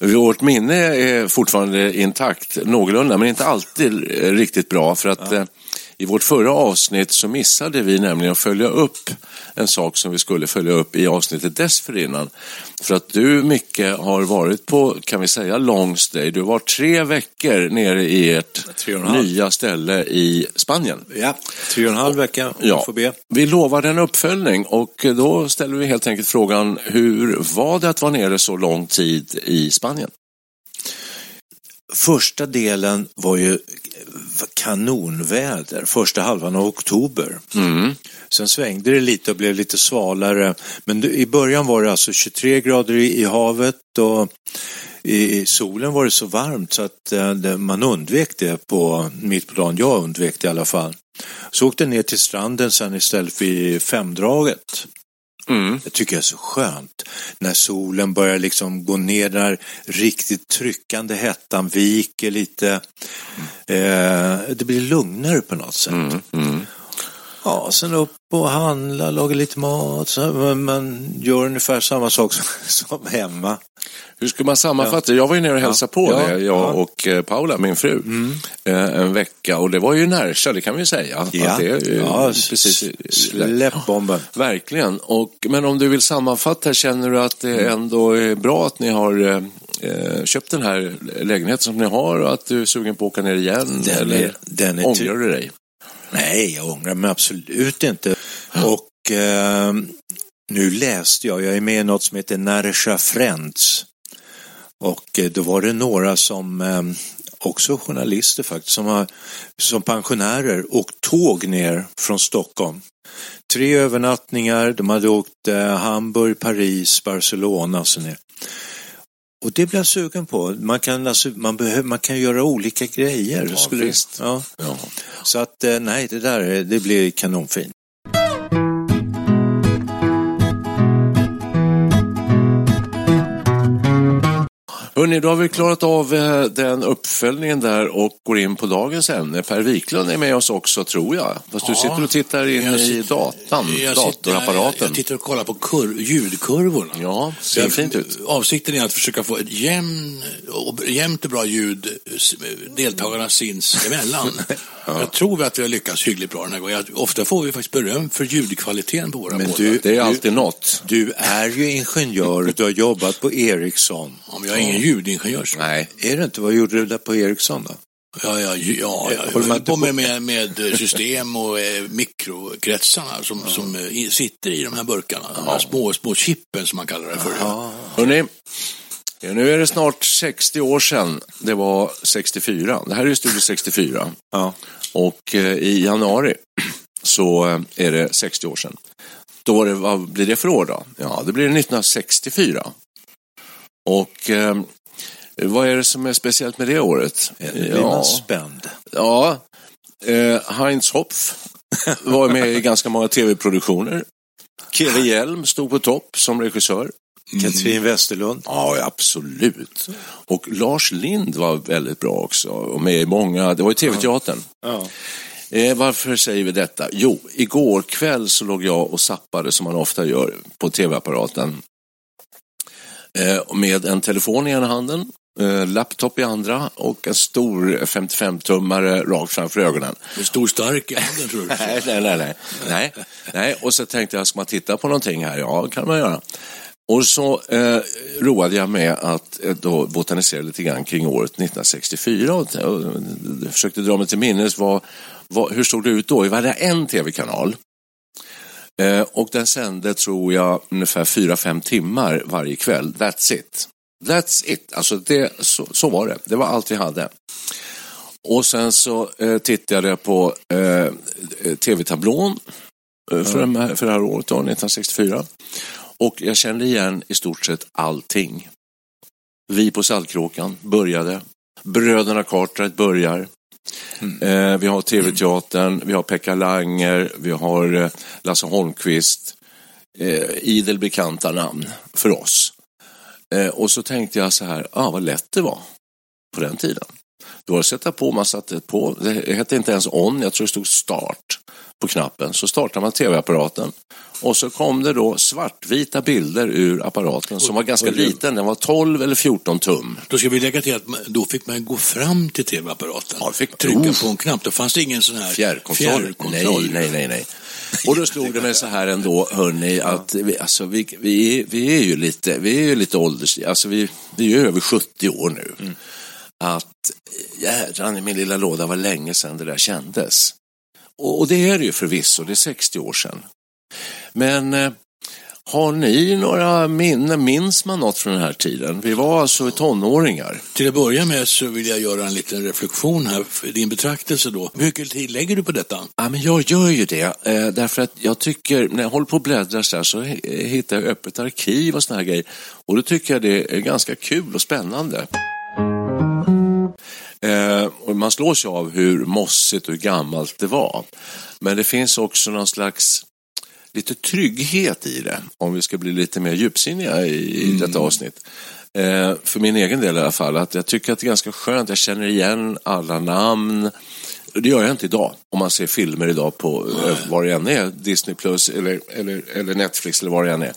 Vårt minne är fortfarande intakt, någorlunda, men inte alltid riktigt bra. För att eh, i vårt förra avsnitt så missade vi nämligen att följa upp en sak som vi skulle följa upp i avsnittet dessförinnan. För att du, Micke, har varit på, kan vi säga, long stay. Du var tre veckor nere i ert nya ställe i Spanien. Ja, tre och en halv vecka. Ja, vi lovade en uppföljning och då ställer vi helt enkelt frågan, hur var det att vara nere så lång tid i Spanien? Första delen var ju kanonväder, första halvan av oktober. Mm. Sen svängde det lite och blev lite svalare. Men i början var det alltså 23 grader i, havet och i, solen var det så varmt så att eh, man undvek det på mitt på dagen. Jag undvek det i alla fall. Så åkte jag ner till stranden sen istället vid femdraget. Mm. Det tycker jag är så skönt. När solen börjar liksom gå ner, när riktigt tryckande hettan viker lite. Eh, det blir lugnare på något sätt. Mm. Mm. Ja, sen upp och handla, laga lite mat. Man, gör ungefär samma sak som, som hemma. Hur ska man sammanfatta? Jag var ju nere och hälsade på Ja, det, jag ja. och eh, Paula, min fru, eh, en vecka. Och det var ju Nersa, det kan vi ju säga. Att Ja, det är, ju ja precis, s- släpp bomben. Verkligen. Och, men om du vill sammanfatta, känner du att det ändå är bra att ni har eh, eh, köpt den här lägenheten som ni har och att du är sugen på att åka ner igen? Den är- eller den är ångrar du dig? Nej, jag ångrar mig absolut inte. Och eh, nu läste jag, jag är med i något som heter Närsha Friends. Och eh, då var det några som, eh, också journalister faktiskt, som, har, som pensionärer åkt tåg ner från Stockholm. Tre övernattningar, de hade åkt eh, Hamburg, Paris, Barcelona och så ner. Och det blev jag sugen på. Man kan, alltså, man behöver, man kan göra olika grejer. Ja, Skulle-. Ja. Ja. Så att eh, nej, det där eh, det blir kanonfint. Hörrni, då har vi klarat av eh, den uppföljningen där och går in på dagens ämne. Per Wiklund är med oss också, tror jag. Fast du Ja. sitter och tittar in Jag i datan, jag datorapparaten. Sitter, jag tittar och kollar på kur, ljudkurvorna. Ja, ser jag- fint ut. Avsikten är att försöka få ett jämn jämnt och bra ljud deltagarna sinsemellan. Jag tror att vi har lyckats hyggligt bra den här gången. Jag- Ofta får vi faktiskt beröm för ljudkvaliteten på våra Men båtar. du- Det är alltid något. Du är ju ingenjör, du har jobbat på Ericsson. Om jag är ingen ljudingenjör. Nej. Är det inte? Vad gjorde du där på Ericsson då? Ja, ja, ja, jag Håller håller man inte på med, med, med system och eh, mikrokretsarna som, som eh, sitter i de här burkarna. De här små, små chippen som man kallar det för. Hörrni, ja, nu är det snart 60 år sedan. Det var 64. Det här är ju Studio 64. Ja. Och eh, i januari så eh, är det 60 år sedan. Då var det, vad blir det för år då? Ja, det blir 1964. Och eh, vad är det som är speciellt med det året? Nu blir man spänd. Ja, eh, Heinz Hopf var med i ganska många tv-produktioner. Keve Hjelm stod på topp som regissör. Katrin Westerlund. Ja, absolut. Och Lars Lind var väldigt bra också. Och med i många, det var ju tv-teatern. Ja. Eh, varför säger vi detta? Jo, igår kväll så låg jag och sappade som man ofta gör på tv-apparaten. Eh, med en telefon i ena handen, laptop i andra och en stor 55-tummare rakt framför ögonen. En stor stark i handen tror du? Nej, nej, nej, nej. nej. Nej, och så tänkte jag, ska man titta på någonting här? Ja, det kan man göra. Och så eh, roade jag med att eh, då botanisera lite grann kring året 1964 och, och, och försökte dra mig till minnes vad, vad, hur såg det ut då? Vi hade en tv-kanal eh, och den sände, tror jag, ungefär 4-5 timmar varje kväll. That's it. That's it. Alltså det, så, så var det. Det var allt vi hade. Och sen så eh, tittade jag på eh, tv-tablån eh, för, mm. för det här året, då, 1964. Och jag kände igen i stort sett allting. Vi på Saltkråkan började. Bröderna Cartwright börjar. Mm. Eh, vi har TV-teatern, vi har Pekka Langer, vi har eh, Lasse Holmqvist. Eh, idel bekanta namn för oss. Eh, och så tänkte jag så här, ah, vad lätt det var på den tiden. Det var att sätta på, man satte på, det hette inte ens on, jag tror det stod start på knappen. Så startade man tv-apparaten och så kom det då svartvita bilder ur apparaten som var ganska liten, den var 12 eller 14 tum. Då ska vi lägga till att då fick man gå fram till tv-apparaten, ja, fick trycka på en knapp, då fanns det ingen sån här fjärrkontroll. fjärrkontroll. Nej, nej, nej, nej. Och då slog det mig så här ändå, hörni, att vi, alltså, vi, vi, vi är ju lite, vi är ju lite ålders, alltså vi, vi är över 70 år nu. Mm. Att jädrar i min lilla låda var länge sedan det där kändes. Och, och det är det ju förvisso, det är 60 år sedan. Men eh, har ni några minnen, minns man något från den här tiden? Vi var alltså tonåringar. Till att börja med så vill jag göra en liten reflektion här, för din betraktelse då. Hur mycket tid lägger du på detta? Ja, men jag gör ju det, eh, därför att jag tycker, när jag håller på och bläddrar så här, så hittar jag öppet arkiv och såna här grejer. Och då tycker jag det är ganska kul och spännande. Eh, och man slås ju av hur mossigt och hur gammalt det var. Men det finns också någon slags lite trygghet i det, om vi ska bli lite mer djupsinniga i, mm. detta avsnitt. Eh, för min egen del i alla fall, att jag tycker att det är ganska skönt, jag känner igen alla namn. Det gör jag inte idag, om man ser filmer idag på eh, var det än är, Disney Plus eller, eller, eller Netflix eller var det än är.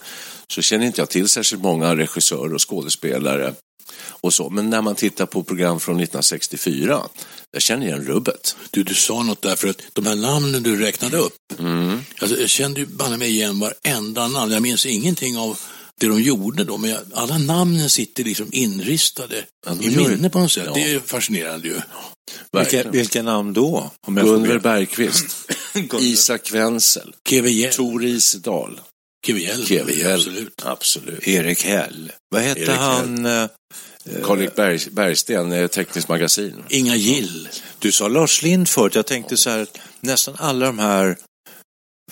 Så känner inte jag till särskilt många regissörer och skådespelare och så. Men när man tittar på program från 1964, jag känner igen rubbet. Du, du sa något där, för att de här namnen du räknade upp, mm. alltså, jag kände ju banne mig igen varenda namn. Jag minns ingenting av det de gjorde då, men alla namnen sitter liksom inristade ja, i minne på något sätt. Ja. Det är fascinerande ju. Vilka, vilka namn då? Gunver Bergqvist, Isak Wenzel, Tor Isedal. KVL, absolut. absolut. Erik Häll. Vad hette Erik han? Eh, Karl-Erik Berg, Bergsten, eh, Tekniskt magasin. Inga Gill. Du sa Lars Lind förut. Jag tänkte så här, nästan alla de här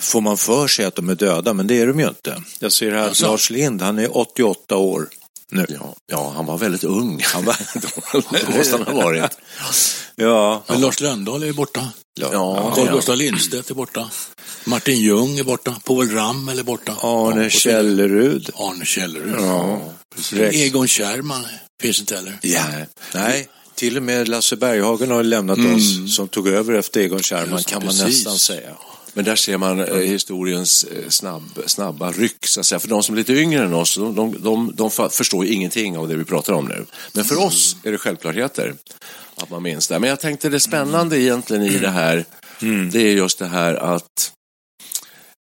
får man för sig att de är döda, men det är de ju inte. Jag ser här att. Lars Lind, han är 88 år nu. Ja, ja han var väldigt ung. Han var, då måste han ha varit. Ja. Men Lars Lönndahl är borta. Ja. ja Carl Gustaf Lindstedt är borta. Martin Ljung är borta. Povel Ramel är borta. Arne ja, Källerud. Arne Källerud. Ja. Egon Kärrman finns inte heller. Ja. Nej. Till och med Lasse Berghagen har lämnat mm. oss som tog över efter Egon Kärrman kan man nästan säga. Men där ser man eh, historiens eh, snabb, snabba ryck, så att säga. För de som är lite yngre än oss, de, de, de, de förstår ju ingenting av det vi pratar om nu. Men för oss är det självklarheter att man minns det. Men jag tänkte det spännande egentligen i det här, mm. det är just det här att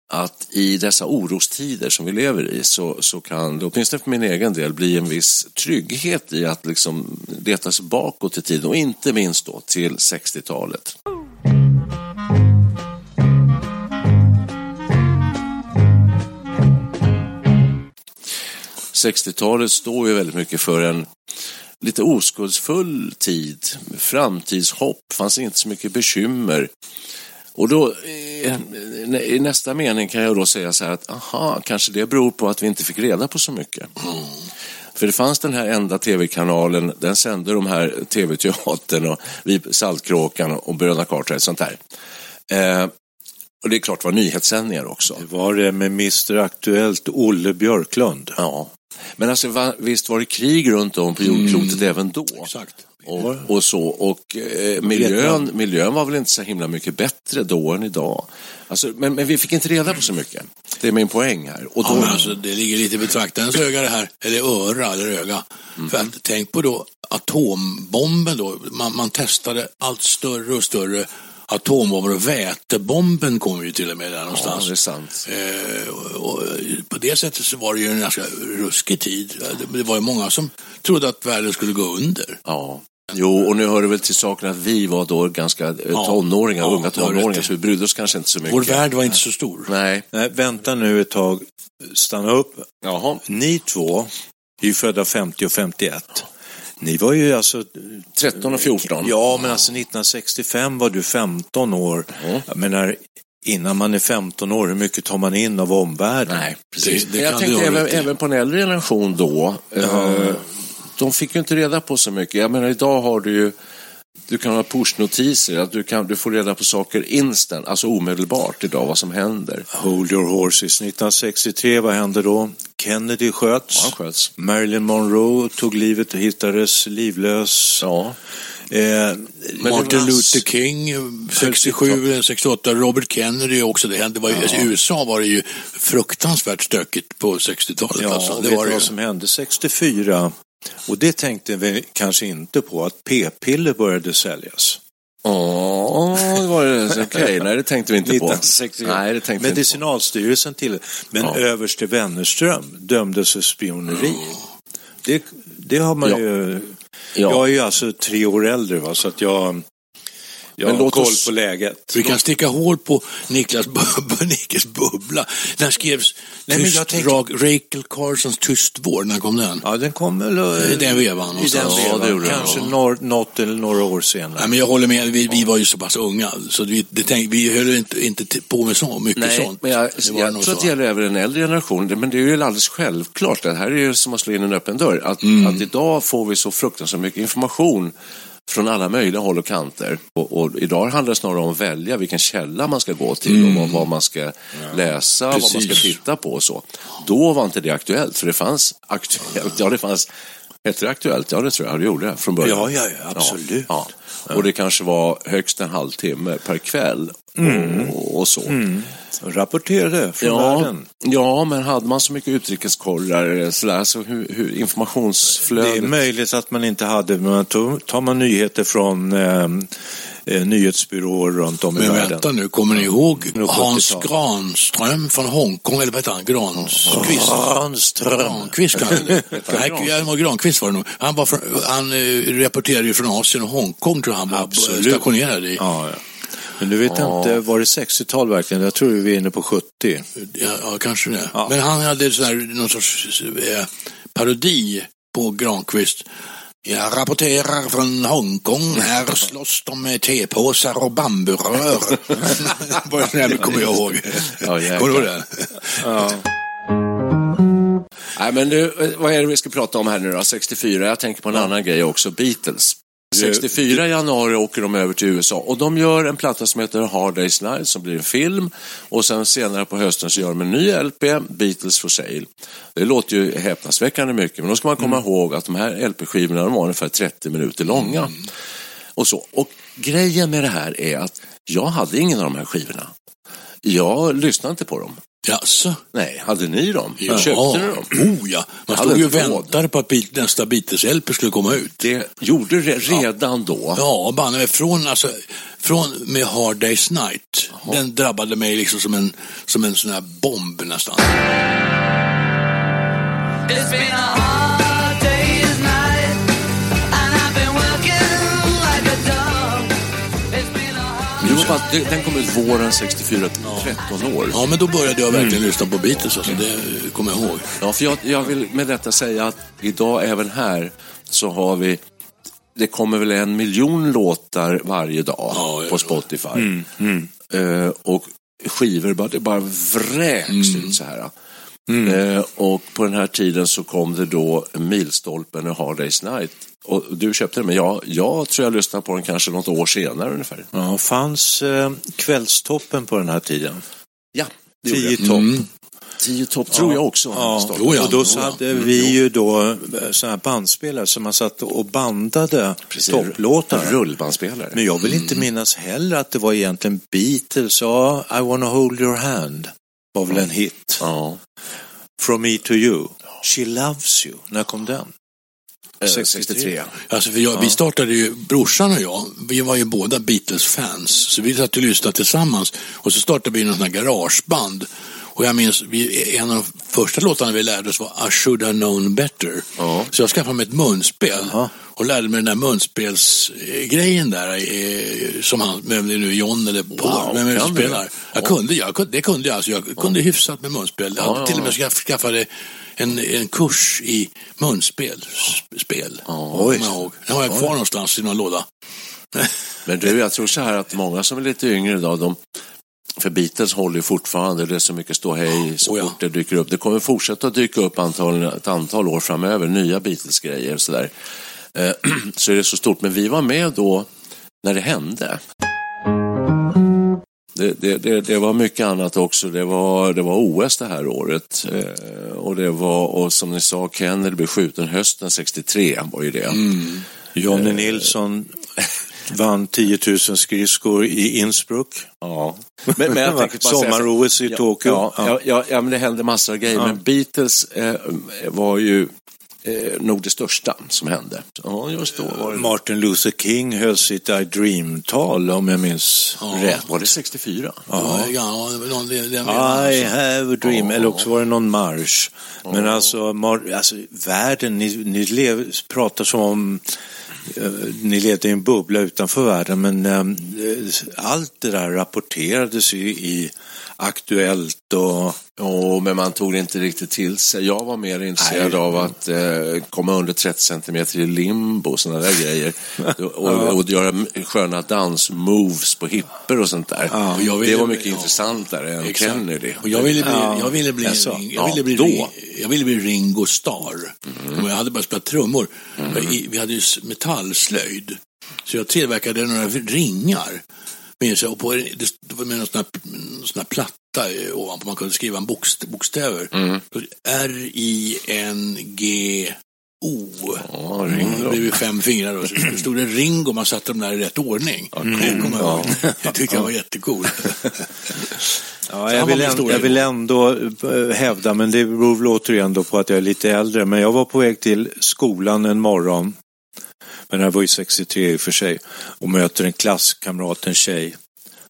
att i dessa orostider som vi lever i så, så kan det, åtminstone för min egen del, bli en viss trygghet i att liksom leta sig bakåt i tiden och inte minst då till 60-talet. 60-talet står ju väldigt mycket för en lite oskuldsfull tid, framtidshopp, fanns inte så mycket bekymmer. Och då eh, i nästa mening kan jag då säga så här att aha, kanske det beror på att vi inte fick reda på så mycket. Mm. För det fanns den här enda tv-kanalen, den sände de här tv-teatern och Saltkråkan och Bröderna Cartwright och sånt där. Eh, och det är klart det var nyhetssändningar också. Det var det med Mr Aktuellt, Olle Björklund. Ja, men alltså, visst var det krig runt om på jordklotet mm. även då? Exakt. Och, och, så. Och eh, miljön, miljön var väl inte så himla mycket bättre då än idag. Alltså, men, men vi fick inte reda på så mycket. Det är min poäng här. Och då... ja, alltså, det ligger lite i betraktarens öga det här, eller öra eller öga. Mm. För att, tänk på då atombomben då, man, man testade allt större och större atombomber och vätebomben kom ju till och med där Ja, någonstans. det är sant. Eh, och, och på det sättet så var det ju en ganska ruskig tid. Det, det var ju många som trodde att världen skulle gå under. Ja. Jo, och nu hör det väl till saken att vi var då ganska eh, tonåringar, Ja, unga tonåringar, så vi brydde oss kanske inte så mycket. Vår värld var inte så stor. Nej. Nej, vänta nu ett tag. Stanna upp. Jaha. Ni två är ju födda 50 och 51. Ni var ju alltså... 13 och 14. Ja, men alltså 1965 var du 15 år. Jag menar, innan man är 15 år, hur mycket tar man in av omvärlden? Nej, precis. Det- det jag tänkte även, även på en äldre generation då. Eh, de fick ju inte reda på så mycket. Jag menar, idag har du ju du kan ha pushnotiser, att du, kan, du får reda på saker instant, alltså omedelbart idag, vad som händer. Hold your horses. 1963, vad hände då? Kennedy sköts. Han sköts. Marilyn Monroe tog livet och hittades livlös. Ja. Eh, Martin Luther King, eh, 67 eller 68, Robert Kennedy också. Det hände, var ju, I USA var det ju fruktansvärt stökigt på 60-talet. Ja, alltså. det vet var vad ju. som hände 64? Och det tänkte vi kanske inte på, att p-piller började säljas. Ja, det var det. Okej, nej det tänkte vi inte på. 1964. Nej, det tänkte. Medicinalstyrelsen till Men Ja. överste Wennerström dömdes för spioneri. Det, det har man Ja. ju... Ja. Jag är ju alltså tre år äldre, va, så att jag, jag Men har låt koll oss- på läget. Vi kan sticka hål på Niklas Nickes bubbla. Den skrevs Nej, tyst, jag tänker- rak, Rachel Carsons Tyst vår. När kom den? Ja, den kom väl... eh, I den vevan I den. Ja, vevan. Kanske ja. når, något eller några år senare. Nej, men jag håller med, vi, vi var ju så pass unga så vi, det tänk, vi höll inte, inte på med så mycket Nej, sånt. men jag, Det jag tror att så. det gäller även en äldre generation. Men det är ju alldeles självklart. Det här är ju som att slå in en öppen dörr. Att, Mm. att idag får vi så fruktansvärt mycket information från alla möjliga håll och kanter. Och, och idag handlar det snarare om att välja vilken källa man ska gå till och vad, vad man ska läsa, vad man ska Mm. Precis. titta på och så. Då var inte det aktuellt, för det fanns aktuellt, ja det fanns Hette det Aktuellt? Ja, det tror jag det gjorde från början. Ja, ja, ja, absolut. Ja, ja. Och det kanske var högst en halvtimme per kväll och, och så. Rapporterade från Ja, världen. ja, men hade man så mycket utrikeskorrar, sådär, så hur, hur Det informationsflödet... är möjligt att man inte hade, men tar man nyheter från eh, eh, nyhetsbyråer runt om i Men världen. vänta nu, kommer ni ihåg Hans 70-tal. Granström från Hongkong, eller vad heter han? Granqvist? Granström. Granqvist kan det. Nej, ja, det var Granqvist var det nog. Han, var från, han eh, rapporterade ju från Asien och Hongkong tror jag han var Absolut. stationerad i. Ja, ja. Men du vet inte, var det 60-tal verkligen? Jag tror vi är inne på 70. Ja, ja kanske det. Ja. Men han hade sån här, någon sorts eh, parodi på Granqvist. Jag rapporterar från Hongkong. Här slåss de med tepåsar och bamburör. Här kommer jag ihåg. Ja, kommer du ihåg det? Nej, men du, vad är det vi ska prata om här nu då? 64, jag tänker på en annan grej också, Beatles. 64 januari åker de över till USA och de gör en platta som heter Hard Day's Night som blir en film och sen senare på hösten så gör de en ny LP, Beatles for sale. Det låter ju häpnadsväckande mycket men då ska man komma ihåg att de här LP-skivorna de var ungefär 30 minuter långa. Och, så. och grejen med det här är att jag hade ingen av de här skivorna. Jag lyssnade inte på dem. Jaså? Nej, hade ni dem? Ja. Köpte ni dem? Oh ja, man Jag stod ju och väntade på att nästa Beatles-LP skulle komma ut. Det gjorde det redan då. Ja, banne från, alltså, från med Hard Day's Night. Den drabbade mig liksom som en, som en sån här bomb nästan. It's been a hard det- den kom ut våren 64, 13 år. Ja, men då började jag Mm. verkligen lyssna på Beatles, alltså, det kommer jag ihåg. Ja, för jag, jag vill med detta säga att idag även här så har vi det kommer väl en miljon låtar varje dag Ja, på. Spotify. Eh, och skivor bara, det bara vräks ut så här. Eh, och på den här tiden så kom det då Milstolpen och Hard Day's Night. Och du köpte den, men jag, jag tror jag lyssnade på den kanske något år senare ungefär. Ja, fanns eh, Kvällstoppen på den här tiden? Ja, det gjorde Tio jag. topp. Tio topp tror jag också. Ja. Jo, ja. och då så hade vi ju då sådana här bandspelare som man satt och bandade Precis. topplåtarna. Rullbandspelare. Men jag vill inte minnas heller att det var egentligen Beatles, ja, I wanna hold your hand var väl en hit. From me to you, She loves you, när kom den? Eh, 63. Alltså för jag, Vi startade ju, brorsan och jag, vi var ju båda Beatles-fans. Så vi satt och lyssnade tillsammans. Och så startade vi någon sån här garageband. Och jag minns, vi, en av de första låtarna vi lärde oss var I should have known better. Ja. Så jag skaffade mig ett munspel. Och lärde mig den där munspelsgrejen där. Eh, som han, vem det är nu, John eller Paul, Wow, vem är det som spelar? Jag Ja. kunde, jag kunde, det kunde jag alltså. Jag kunde hyfsat med munspel. Jag hade till och med skaff, skaffade en, en kurs i munspel. Spel. Kommer jag ihåg. Den har jag kvar någonstans i någon låda. Men du, jag tror så här att många som är lite yngre idag, de, för Beatles håller ju fortfarande, det är så mycket ståhej så Oh ja. fort det dyker upp. Det kommer fortsätta att dyka upp antal, ett antal år framöver, nya Beatles-grejer och sådär. Eh, så är det så stort, men vi var med då när det hände. Det, det, det, det var mycket annat också. Det var, det var OS det här året. Eh, och det var, och som ni sa, Kennedy blev skjuten hösten 63 var ju det. Mm. Johnny Nilsson vann 10 000 skridskor i Innsbruck. Ja. Men, men jag Sommar-OS i Tokyo. Ja, ja, ja, ja, men det hände massor av grejer. Men Beatles eh, var ju eh, nog det största som hände. Ja, just då var det... Martin Luther King höll sitt I Dream-tal om jag minns rätt. Var det 64? Ja, ja, det var någon, det, det, I have a dream, eller också var det någon marsch. Men alltså, mar, alltså världen, ni, ni lev, pratar som om eh, ni levde i en bubbla utanför världen, men eh, allt det där rapporterades ju i Aktuellt och Jo, men man tog det inte riktigt till sig. Jag var mer intresserad Nej. av att eh, komma under 30 centimeter i limbo och sådana där grejer. och, och göra sköna dansmoves på hipper och sånt där. och jag ville- det var mycket ja. intressantare än Exakt. Kennedy. Och jag ville bli, Ja. jag ville bli, Jaså? Ring- jag Ja, ville bli, då. Ring- jag ville bli Ringo Starr. Och jag hade börjat spela trummor. I- Vi hade ju metallslöjd. Så jag tillverkade några ringar. Minns jag, och på, det var med någon sån här, någon sån här platta eh, ovanpå. Man kunde skriva en bokst, bokstäver. R-I-N-G-O. Ja, Ringo. Det blev ju fem fingrar då. Så det stod det Ringo, man satte dem där i rätt ordning. Det kommer jag ihåg. Jag tyckte jag var jättecool. Ja, jag, vill ändå, jag vill ändå hävda, men det beror väl återigen då på att jag är lite äldre, men jag var på väg till skolan en morgon, men det här var ju 63 i och för sig, och möter en klasskamrat, en tjej,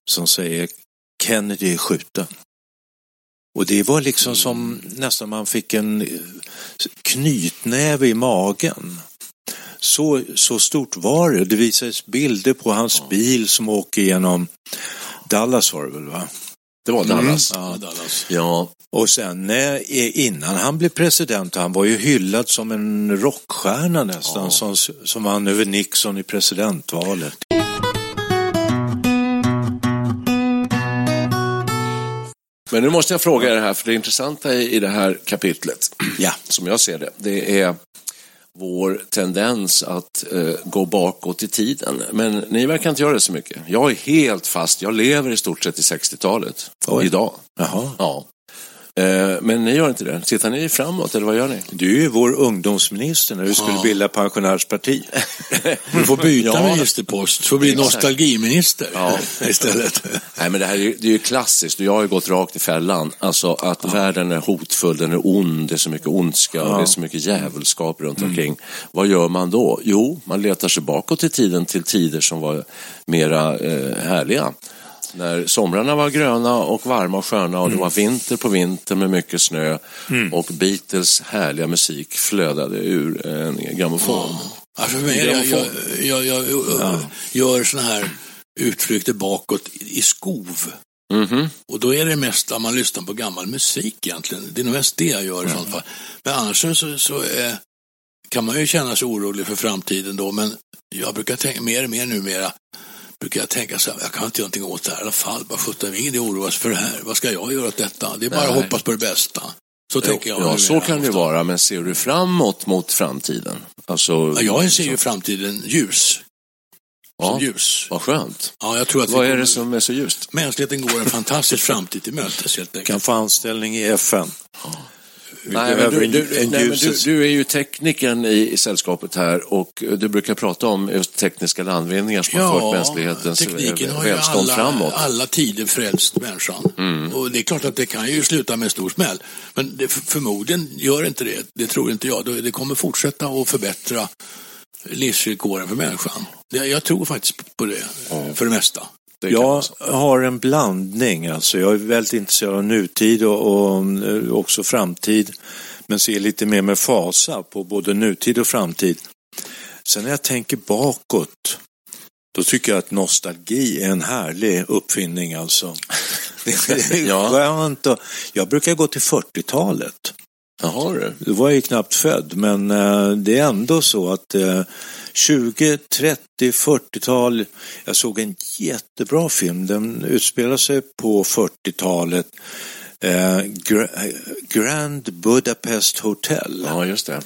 som säger Kennedy är skjuten. Och det var liksom som nästan man fick en eh, knytnäve i magen. Så, så stort var det. Det visades bilder på hans bil som åker genom Dallas var det väl va? Det var Dallas. Ja, Dallas. Ja, Och sen eh, innan han blev president, han var ju hyllad som en rockstjärna nästan, som, som vann över Nixon i presidentvalet. Men nu måste jag fråga er här, för det intressanta i i det här kapitlet, Ja. som jag ser det, det är vår tendens att eh, gå bakåt i tiden. Men ni verkar inte göra det så mycket. Jag är helt fast, jag lever i stort sett i 60-talet, Oj. idag. Jaha. Ja. Eh, men ni gör inte det. Tittar ni framåt, eller vad gör ni? Du är ju vår ungdomsminister när du skulle bilda pensionärsparti. Du får byta Ja. ministerpost, får bli Exakt. nostalgiminister Ja. istället. Nej, men det här är ju, det är ju klassiskt jag har ju gått rakt i fällan. Alltså att världen är hotfull, den är ond, det är så mycket ondska och det är så mycket djävulskap runt omkring. Vad gör man då? Jo, man letar sig bakåt i tiden till tider som var mera eh, härliga. När somrarna var gröna och varma och sköna och det var vinter på vinter med mycket snö och Beatles härliga musik flödade ur en grammofon. Alltså jag, jag, jag, gör såna här utflykter bakåt i skov. Mhm. Och då är det mest att man lyssnar på gammal musik egentligen. Det är nog mest det jag gör i sånt fall. Men annars så, så, så eh, kan man ju känna sig orolig för framtiden då. Men jag brukar tänka mer och mer numera. Brukar jag tänka så här, jag kan inte göra någonting åt det här i alla fall. Bara sjutton, ingen idé att oroa sig för det här. Vad ska jag göra åt detta? Det är bara att Nej. hoppas på det bästa. Så tänker jag. Ja, så kan det vara, men ser du framåt mot framtiden? Alltså, Ja, jag ser ju framtiden ljus. Ja. Som ljus. Vad skönt. Ja, jag tror att Vad är det som är så ljust? Mänskligheten går en fantastisk framtid till mötes helt enkelt. Kan få anställning i FN. Nej, men behöver du, en- du, en nej, men du, du är ju teknikern i, i sällskapet här och du brukar prata om just tekniska landvinningar som har fört mänsklighetens tekniken har ju alla, framåt. Mm. alla tider frälst människan. Och det är klart att det kan ju sluta med en stor smäll. Men det, förmodligen gör inte det. Det tror inte jag. Det kommer fortsätta att förbättra livsvillkoren för människan. Jag tror faktiskt på det, för det mesta. Det Jag har en blandning. Alltså. Jag är väldigt intresserad av nutid och, och också framtid. Men ser lite mer med fasa på både nutid och framtid. Sen när jag tänker bakåt, då tycker jag att nostalgi är en härlig uppfinning alltså. Det är skönt. Och, jag brukar gå till 40-talet. Jaha du. Då var ju knappt född, men eh, det är ändå så att eh, 20, 30, 40-tal, jag såg en jättebra film, den utspelar sig på 40-talet. Eh, Gra- Grand Budapest Hotel. Ja, just det.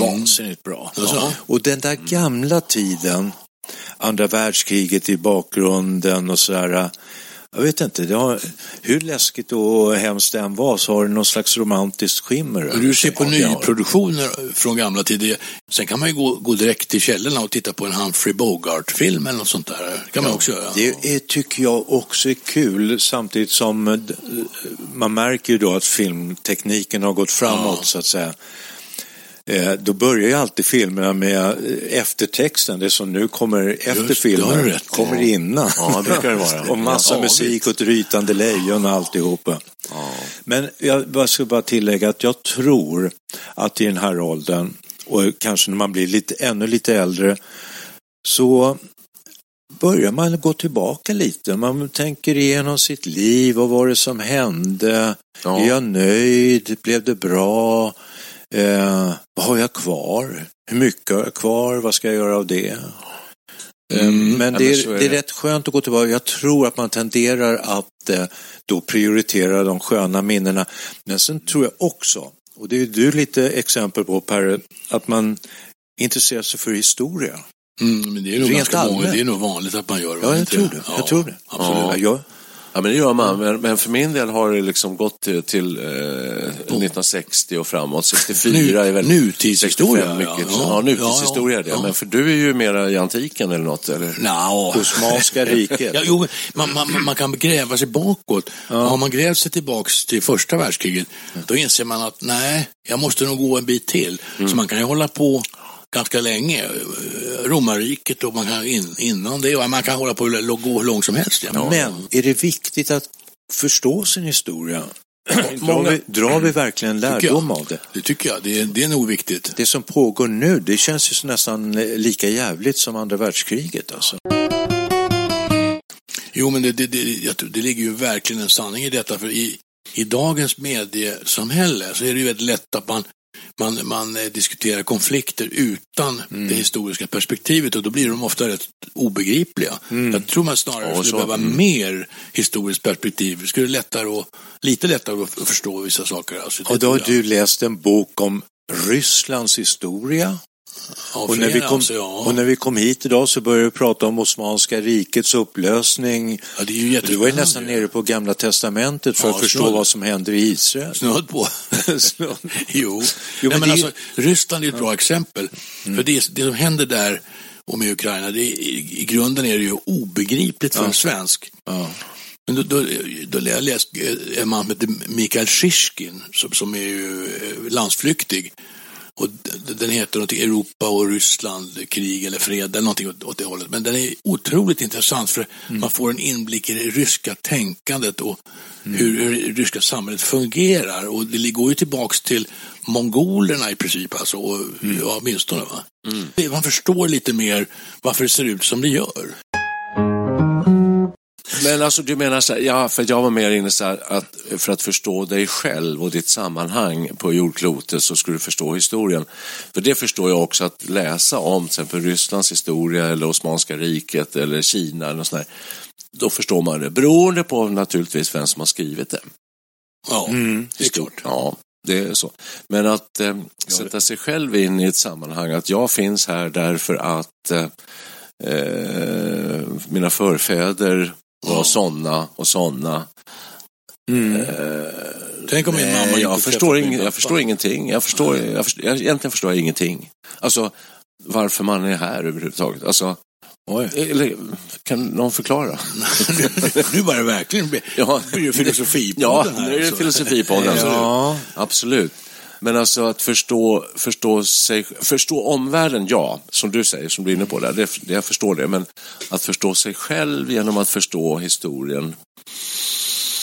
Vansinnigt bra. Jaså? Och den där gamla tiden, andra världskriget i bakgrunden och sådär. Jag vet inte, det har, hur läskigt och hemskt det än var så har det någon slags romantiskt skimmer. Du ser på Ja, nyproduktioner från gamla tider. Sen kan man ju gå, gå direkt till källorna och titta på en Humphrey Bogart-film eller något sånt där. Det kan man också göra. Det är, tycker jag också är kul samtidigt som eh, d- man märker ju då att filmtekniken har gått framåt Ja. så att säga. Eh, Då börjar ju alltid filmerna med eh, eftertexten, det som nu kommer efter du filmen, rätt kommer innan. Ja, det brukar det vara. och massa Ja, musik och ett rytande lejon och alltihopa. Men jag ska bara tillägga att jag tror att i den här åldern och kanske när man blir lite, ännu lite äldre så börjar man gå tillbaka lite. Man tänker igenom sitt liv. Vad var det som hände? Ja. Är jag nöjd? Blev det bra? Eh, vad har jag kvar? Hur mycket har jag kvar? Vad ska jag göra av det? Eh, men Ja, det men är, är det är det. rätt skönt att gå tillbaka. Jag tror att man tenderar att eh, då prioritera de sköna minnena. Men sen tror jag också, och det är du lite exempel på Per, att man intresserar sig för historia. Mm, men det är nog Rent ganska många, det är nog vanligt att man gör det. Ja, jag tror det. Jag tror det. Absolut. Jag, Ja, men det gör man. Men, men för min del har det liksom gått till, till eh, 1960 och framåt. 64 är väl... Nutidshistoria, 65 mycket. ja. Ja, nutidshistoria är det. Ja. Men för du är ju mera i antiken eller något, eller? Nå. Osmanska riket. Ja, jo, man, man, man kan gräva sig bakåt. Har man grävt sig tillbaks till första världskriget, då inser man att nej, jag måste nog gå en bit till. Så man kan ju hålla på ganska länge. Romarriket och man kan in, innan det, man kan hålla på och gå hur långt som helst. Ja. Men är det viktigt att förstå sin historia? Drar Många- vi, drar vi verkligen lärdom av det? Det tycker jag, det är, det är nog viktigt. Det som pågår nu, det känns ju så nästan eh, lika jävligt som andra världskriget. Alltså. Jo, men det, det, det, jag tror, det ligger ju verkligen en sanning i detta. För i, i dagens mediesamhälle så är det ju väldigt lätt att man, man, man eh, diskuterar konflikter utan Mm. det historiska perspektivet och då blir de ofta rätt obegripliga. Mm. Jag tror man snarare Ja, skulle behöva mer historiskt perspektiv. Det skulle lättare och, lite lättare att förstå vissa saker. Alltså, Och då har du läst en bok om Rysslands historia. Ja, Och när, vi kom, alltså, ja. och när vi kom hit idag så började vi prata om Osmanska rikets upplösning. ja, det är ju Du var ju nästan nere på Gamla Testamentet för Ja, att förstå snudd. vad som händer i Israel. Snudd på. Snudd. Jo, Jo, Nej, men det är alltså, Ryssland är ett bra exempel. För det, det som händer där och med Ukraina, det, i, i grunden är det ju obegripligt för en svensk. Men då, då, då jag läst en man som heter Mikael Shishkin som, som är ju eh, landsflyktig. Och den heter någonting Europa och Ryssland, krig eller fred eller någonting åt, det hållet. Men den är otroligt intressant för man får en inblick i det ryska tänkandet och hur, hur det ryska samhället fungerar. Och det går ju tillbaks till mongolerna i princip, alltså, och, ja, åtminstone. Va? Man förstår lite mer varför det ser ut som det gör. Men alltså du menar så här, ja, för jag var mer inne så här att för att förstå dig själv och ditt sammanhang på jordklotet så skulle du förstå historien. För det förstår jag också att läsa om till exempel Rysslands historia eller Osmanska riket eller Kina eller sånt där. Då förstår man det, beroende på naturligtvis vem som har skrivit det. Ja, det är klart. Ja, det är så. Men att eh, sätta sig själv in i ett sammanhang, att jag finns här därför att eh, eh, mina förfäder var sådana och sådana. Tänk om min mamma gick jag, och förstår ing, jag förstår ingenting. Jag förstår, jag förstår, jag, egentligen förstår jag ingenting. Alltså, varför man är här överhuvudtaget. Alltså, eller, kan någon förklara? nu börjar det verkligen bli, Ja. blir det filosofi på Ja, nu är det alltså. filosofipodden. Ja. Absolut. Men alltså att förstå, förstå, sig, förstå omvärlden, ja, som du säger, som du är inne på där, det, det, jag förstår det. Men att förstå sig själv genom att förstå historien.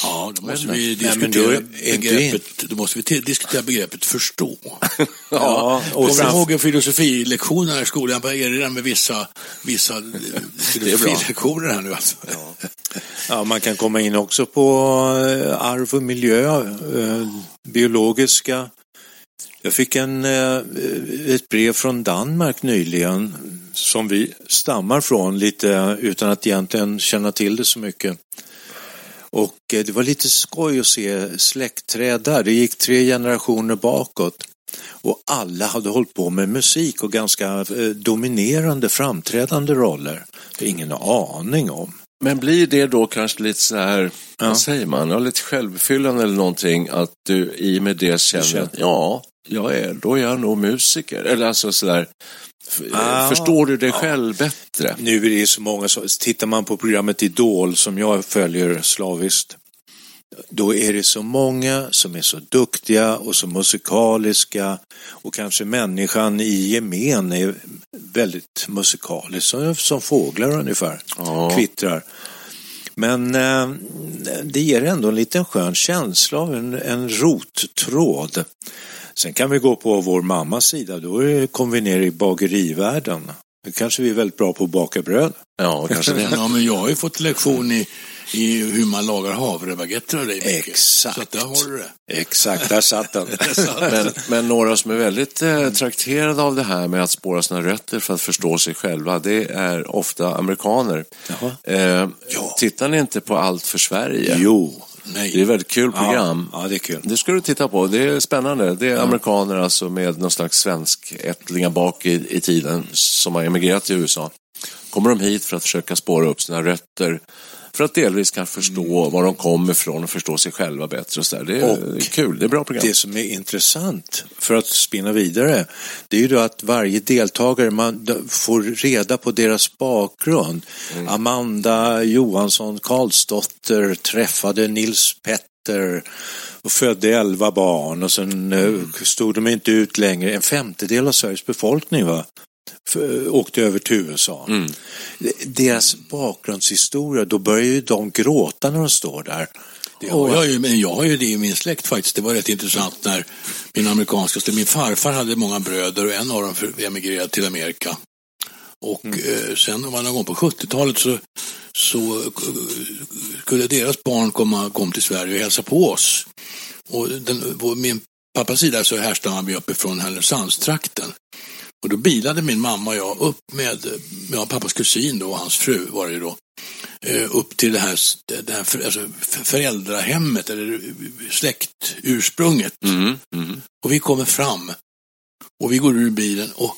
Ja, då måste vi Nej, diskutera inte begreppet, då måste vi te- diskutera begreppet förstå. Ja, och Kommer du ihåg en filosofilektion i skolan? Jag erinrar mig vissa, vissa filosofilektioner här nu. Alltså. Ja, man kan komma in också på eh, arv och miljö, eh, biologiska. Jag fick en, eh, ett brev från Danmark nyligen som vi stammar från lite utan att egentligen känna till det så mycket. Och eh, det var lite skoj att se släktträd där. Det gick tre generationer bakåt. Och alla hade hållit på med musik och ganska eh, dominerande framträdande roller. Det är ingen aning om. Men blir det då kanske lite så här, Ja. vad säger man, ja, lite självfyllande eller någonting, att du i och med det känner känner- att ja, jag är, då är jag nog musiker. Eller alltså sådär, Ah. förstår du dig själv bättre? Nu är det ju så många, så tittar man på programmet Idol som jag följer slaviskt, då är det så många som är så duktiga och så musikaliska och kanske människan i gemen är väldigt musikalisk, som, som fåglar ungefär, Ja. kvittrar. Men eh, det ger ändå en liten skön känsla av en, en rottråd. Sen kan vi gå på vår mammas sida, då är- kommer vi ner i bagerivärlden. Då kanske vi är väldigt bra på att baka bröd. Ja, kanske det. Ja, men jag har ju fått lektion i, i hur man lagar havrebaguetter av dig, Micke. Exakt. Så att där har du det. Exakt, där satt den. Men, men några som är väldigt eh, trakterade av det här med att spåra sina rötter för att förstå sig själva, det är ofta amerikaner. Eh, Tittar ni inte på Allt för Sverige? Jo. Nej. Det är ett väldigt kul program. Ja, ja, det är kul. Det ska du titta på. Det är spännande. Det är amerikaner alltså med någon slags svensk ättlingar bak i, i tiden som har emigrerat till USA. Kommer de hit för att försöka spåra upp sina rötter för att delvis kan förstå var de kommer ifrån och förstå sig själva bättre. Och så där. Det är Och kul. Det är bra program. Det som är intressant, för att spinna vidare, det är ju då att varje deltagare, man får reda på deras bakgrund. Amanda Johansson Karlsdotter träffade Nils Petter och födde elva barn och sen eh, stod de inte ut längre. En femtedel av Sveriges befolkning va? F- åkte över till USA. Deras bakgrundshistoria, då börjar ju de gråta när de står där. Det har jag, ju, men jag har ju det i min släkt faktiskt. Det var rätt intressant när min amerikanska släkt, min farfar hade många bröder och en av dem för- emigrerade till Amerika. Och eh, sen var någon gång på 70-talet så, så eh, skulle deras barn komma kom till Sverige och hälsa på oss. Och den, på min pappas sida så härstammar vi uppifrån Härnösandstrakten. Och då bilade min mamma och jag upp med, ja, pappas kusin då och hans fru var det ju då eh, upp till det här, det här för, alltså, föräldrahemmet eller släktursprunget. Mm, mm. Och vi kommer fram och vi går ur bilen och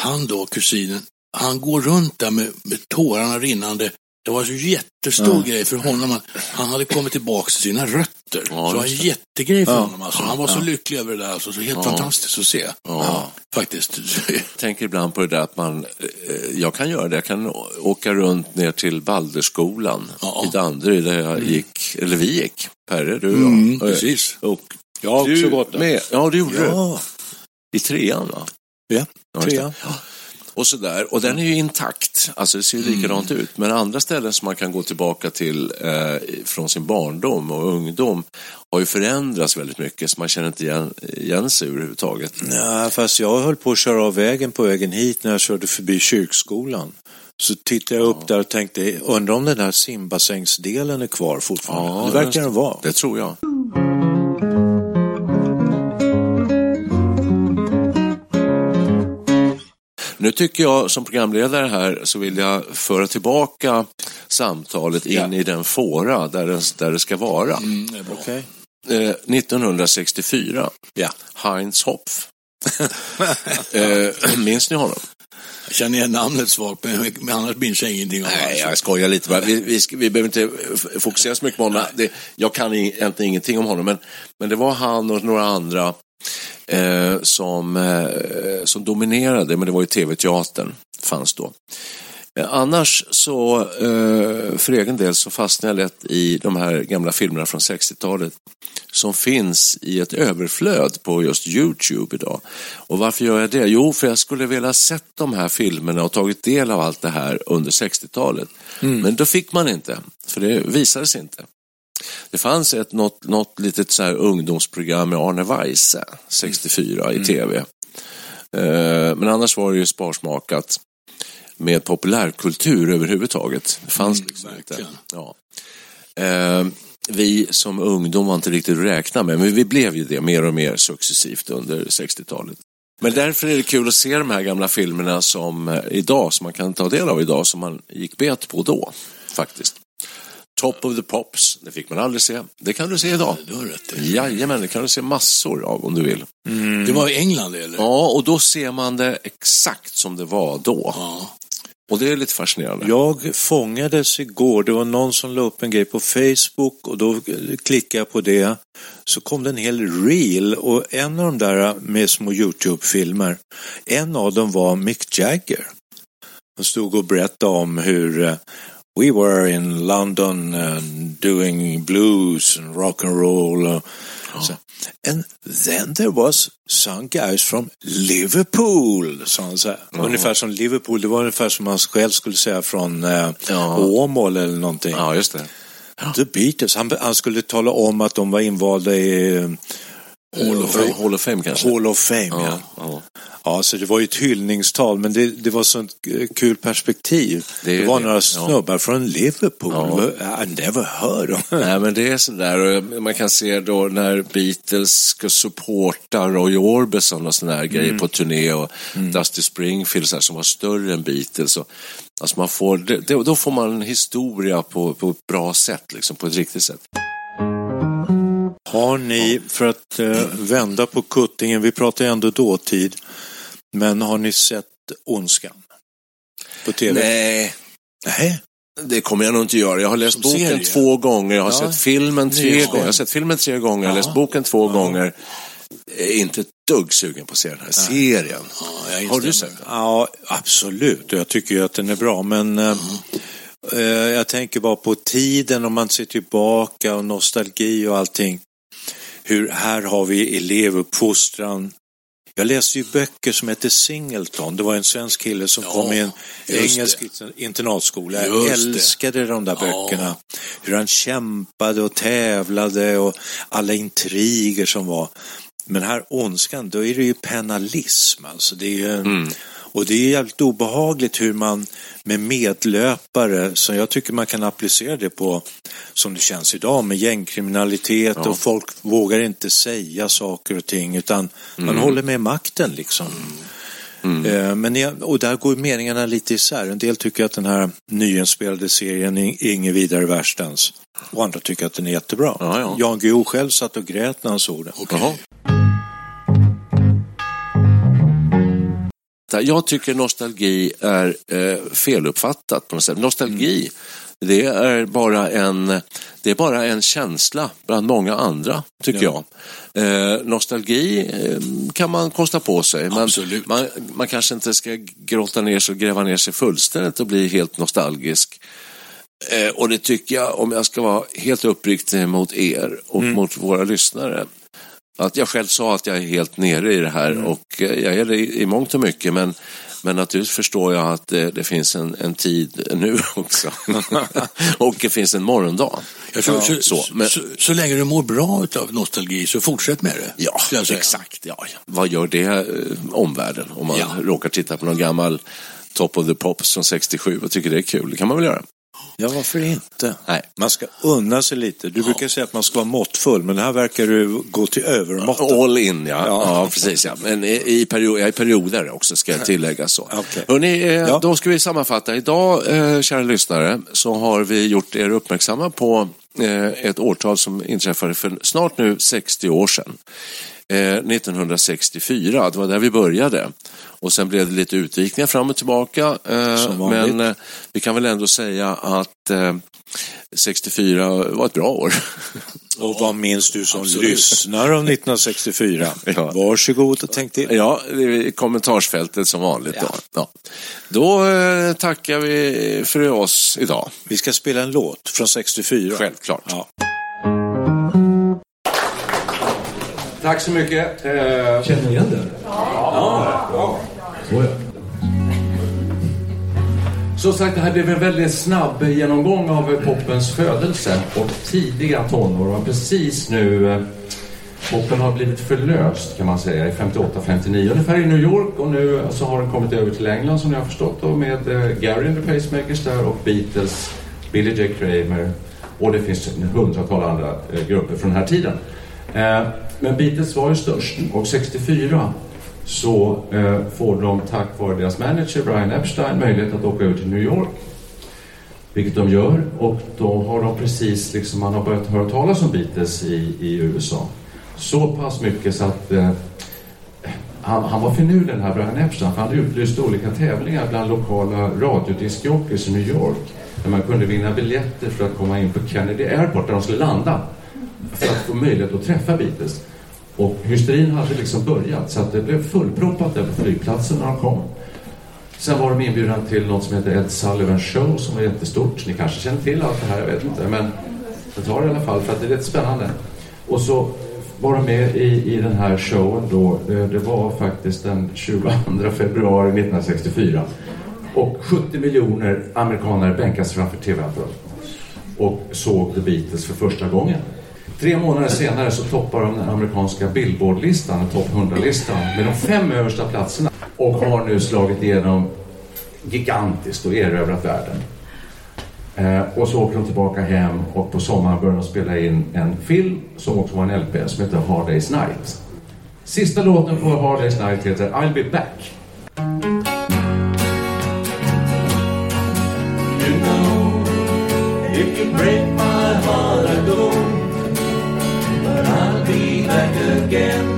han då, kusinen, han går runt där med, med tårarna rinnande. Det var en så jättestor grej för honom. Han, hade kommit tillbaka till sina rötter. Ja, så det var en jättegrej för Ja. honom. Alltså. Han var så lycklig över det där. Alltså. Så helt Ja. fantastiskt att se. Ja. Faktiskt. tänker ibland på det där att man, eh, jag kan göra det, jag kan åka runt ner till Balderskolan Ja. i Danderyd där jag gick, eller vi gick, Perre, du och Mm, jag. precis. Och Jag har också du gått där. med, ja det gjorde du. Ja, I trean va? ja. Ja, trean. Och sådär, och den är ju intakt, alltså det ser ju likadant ut. Men andra ställen som man kan gå tillbaka till eh, från sin barndom och ungdom har ju förändrats väldigt mycket så man känner inte igen, igen sig överhuvudtaget. Nej, fast jag höll på att köra av vägen på vägen hit när jag körde förbi kyrkskolan. Så tittade jag upp där och tänkte, undrar om den där simbassängsdelen är kvar fortfarande? Ja, det verkar den vara. Det tror jag. Nu tycker jag som programledare här så vill jag föra tillbaka samtalet in i den fåra där det, där det ska vara. Mm, det är bra. Okej. Eh, 1964, Ja. Heinz Hopf. eh, minns ni honom? Jag känner igen namnet svagt, men, men annars minns jag ingenting om Nej, jag skojar lite bara. Vi, vi, vi behöver inte fokusera så mycket på honom. Det, jag kan egentligen ingenting om honom, men, men det var han och några andra eh, som, eh, som dominerade, men det var ju tv-teatern fanns då. Eh, Annars så, eh, för egen del, så fastnade jag lätt i de här gamla filmerna från 60-talet som finns i ett överflöd på just Youtube idag. Och varför gör jag det? Jo, för jag skulle vilja sett de här filmerna och tagit del av allt det här under 60-talet. Men då fick man inte, för det visades inte. Det fanns ett, något, något litet så här ungdomsprogram med Arne Weise, 64 i tv. Eh, Men annars var det ju sparsmakat med populärkultur överhuvudtaget. Det fanns liksom inte. verkligen. Ja. Eh, vi som ungdom var inte riktigt att räkna med, men vi blev ju det mer och mer successivt under 60-talet. Men därför är det kul att se de här gamla filmerna som eh, idag, som man kan ta del av idag, som man gick bet på då, faktiskt. Top of the Pops, det fick man aldrig se. Det kan du se idag. Du har rätt i. Jajamän, det kan du se massor av om du vill. Det var i England, eller? Ja, och då ser man det exakt som det var då. Ja. Och det är lite fascinerande. Jag fångades igår, det var någon som la upp en grej på Facebook och då klickade jag på det. Så kom det en hel reel och en av de där med små Youtube-filmer, en av dem var Mick Jagger. Han stod och berättade om hur eh, We were in London and doing blues and rock and roll. och så. And then there was some guys from Liverpool, sa han så här. Ungefär som Liverpool, det var ungefär som man själv skulle säga från eh, Ja. Åmål eller någonting. Ja, just det. The Beatles, han, han skulle tala om att de var invalda i Hall of Fame, Hall of Fame kanske? Hall of Fame. Ja. Ja, ja. Ja, så det var ju ett hyllningstal, men det, det var sånt eh, kul perspektiv. Det Det, var det, några ja. snubbar från Liverpool. Ja. I never heard of Nej, men det är sådär. Man kan se då när Beatles ska supporta Roy Orbison och sådana här grejer på turné och Dusty Springfield här, som var större än Beatles. Och, alltså man får, då får man en historia på, på ett bra sätt, liksom, på ett riktigt sätt. Har ni, för att eh, vända på kuttingen, vi pratar ju ändå dåtid, men har ni sett Ondskan? På tv? Nej, Nej. det kommer jag nog inte göra. Jag har läst Som boken serie? två gånger, jag har Ja. sett filmen tre gånger, jag har sett filmen tre gånger, jag har läst boken två gånger. Är inte ett dugg sugen på att se den här serien. Ja, jag Har du sett den? Ja, absolut. Jag tycker ju att den är bra, men eh, eh, jag tänker bara på tiden om man ser tillbaka och nostalgi och allting. Hur här har vi elevuppfostran. Jag läste ju böcker som heter Singleton. Det var en svensk kille som Ja, kom i en engelsk internatskola. Jag Just det. älskade de där Ja. böckerna. Hur han kämpade och tävlade och alla intriger som var. Men här ondskan, då är det ju penalism. Alltså det är ju en, Mm. Och det är jävligt obehagligt hur man med medlöpare, så jag tycker man kan applicera det på som det känns idag med gängkriminalitet Ja. och folk vågar inte säga saker och ting utan man håller med makten liksom. Eh, Men jag, och där går meningarna lite isär. En del tycker att den här nyinspelade serien är inget vidare värstens. Och andra tycker att den är jättebra. Ja, ja. Jan Guillou själv satt och grät när han såg den. Jaha. Jag tycker nostalgi är eh, feluppfattat på något sätt. Nostalgi, det är bara en, det är bara en känsla bland många andra, tycker jag. Eh, nostalgi eh, kan man kosta på sig. Man, Absolut. man, man kanske inte ska grotta ner sig och gräva ner sig fullständigt och bli helt nostalgisk. Eh, och det tycker jag, om jag ska vara helt uppriktig mot er och mot våra lyssnare, att jag själv sa att jag är helt nere i det här och eh, jag är det i, i mångt och mycket men, men naturligtvis förstår jag att det, det finns en, en tid nu också. och det finns en morgondag. Tror, så, så, så, men, så, så länge du mår bra av nostalgi så fortsätt med det. ja, exakt. Ja, ja. Vad gör det eh, omvärlden om man Ja. råkar titta på någon gammal Top of the Pops från 67 och tycker det är kul? Det kan man väl göra? Ja, varför inte? Nej. Man ska unna sig lite. Du brukar säga att man ska vara måttfull, men här verkar du gå till övermått. All in, ja. ja. Ja. precis. Ja. Men i, i, period, ja, i perioder också, ska jag tillägga så. Okej. Hörrni, eh, Ja. då ska vi sammanfatta. Idag, eh, kära lyssnare, så har vi gjort er uppmärksamma på ett årtal som inträffade för snart nu 60 år sedan. eh, 1964. Det var där vi började. Och sen blev det lite utvikningar fram och tillbaka. Eh, men eh, vi kan väl ändå säga att eh, 64 var ett bra år. Och vad minns du som lyssnar om 1964? Ja. Varsågod och tänk till. Ja, det är i kommentarsfältet som vanligt. Då, ja. då eh, tackar vi för oss idag. Vi ska spela en låt från 64. Självklart. Ja. Tack så mycket. Eh, Känner ni igen det? Ja. Så ja. Som sagt, det här blev en väldigt snabb genomgång av popens födelse och tidiga tonår. Och precis nu, eh, poppen popen har blivit förlöst kan man säga i 58-59. Ungefär i New York och nu så har den kommit över till England som ni har förstått då med eh, Gary and the Pacemakers där och Beatles, Billy J. Kramer och det finns en hundratal andra eh, grupper från den här tiden. Men Beatles var ju störst och 64 så eh, får de tack vare deras manager Brian Epstein möjlighet att åka över till New York. Vilket de gör och då har de precis liksom, man har börjat höra talas om Beatles i, i USA. Så pass mycket så att eh, han, han var finurlig den här Brian Epstein för han utlyste olika tävlingar bland lokala radiodiskjockeys i New York. Där man kunde vinna biljetter för att komma in på Kennedy Airport där de skulle landa. För att få möjlighet att träffa Beatles. Och hysterin hade liksom börjat så att det blev fullproppat där på flygplatsen när de kom. Sen var de inbjudna till något som heter Ed Sullivan Show som var jättestort. Ni kanske känner till allt det här, jag vet inte. Men jag tar det i alla fall för att det är rätt spännande. Och så var de med i, i den här showen då. Det var faktiskt den 22 februari 1964. Och 70 miljoner amerikaner bänkades framför TV-apparaten och såg The Beatles för första gången. Tre månader senare så toppar de den amerikanska Billboard-listan, topp 100-listan, med de fem översta platserna och har nu slagit igenom gigantiskt och erövrat världen. Eh, och så åker de tillbaka hem och på sommaren börjar de spela in en film som också var en LP som heter Hard Day's Night. Sista låten på Hard Day's Night heter I'll Be Back. Again.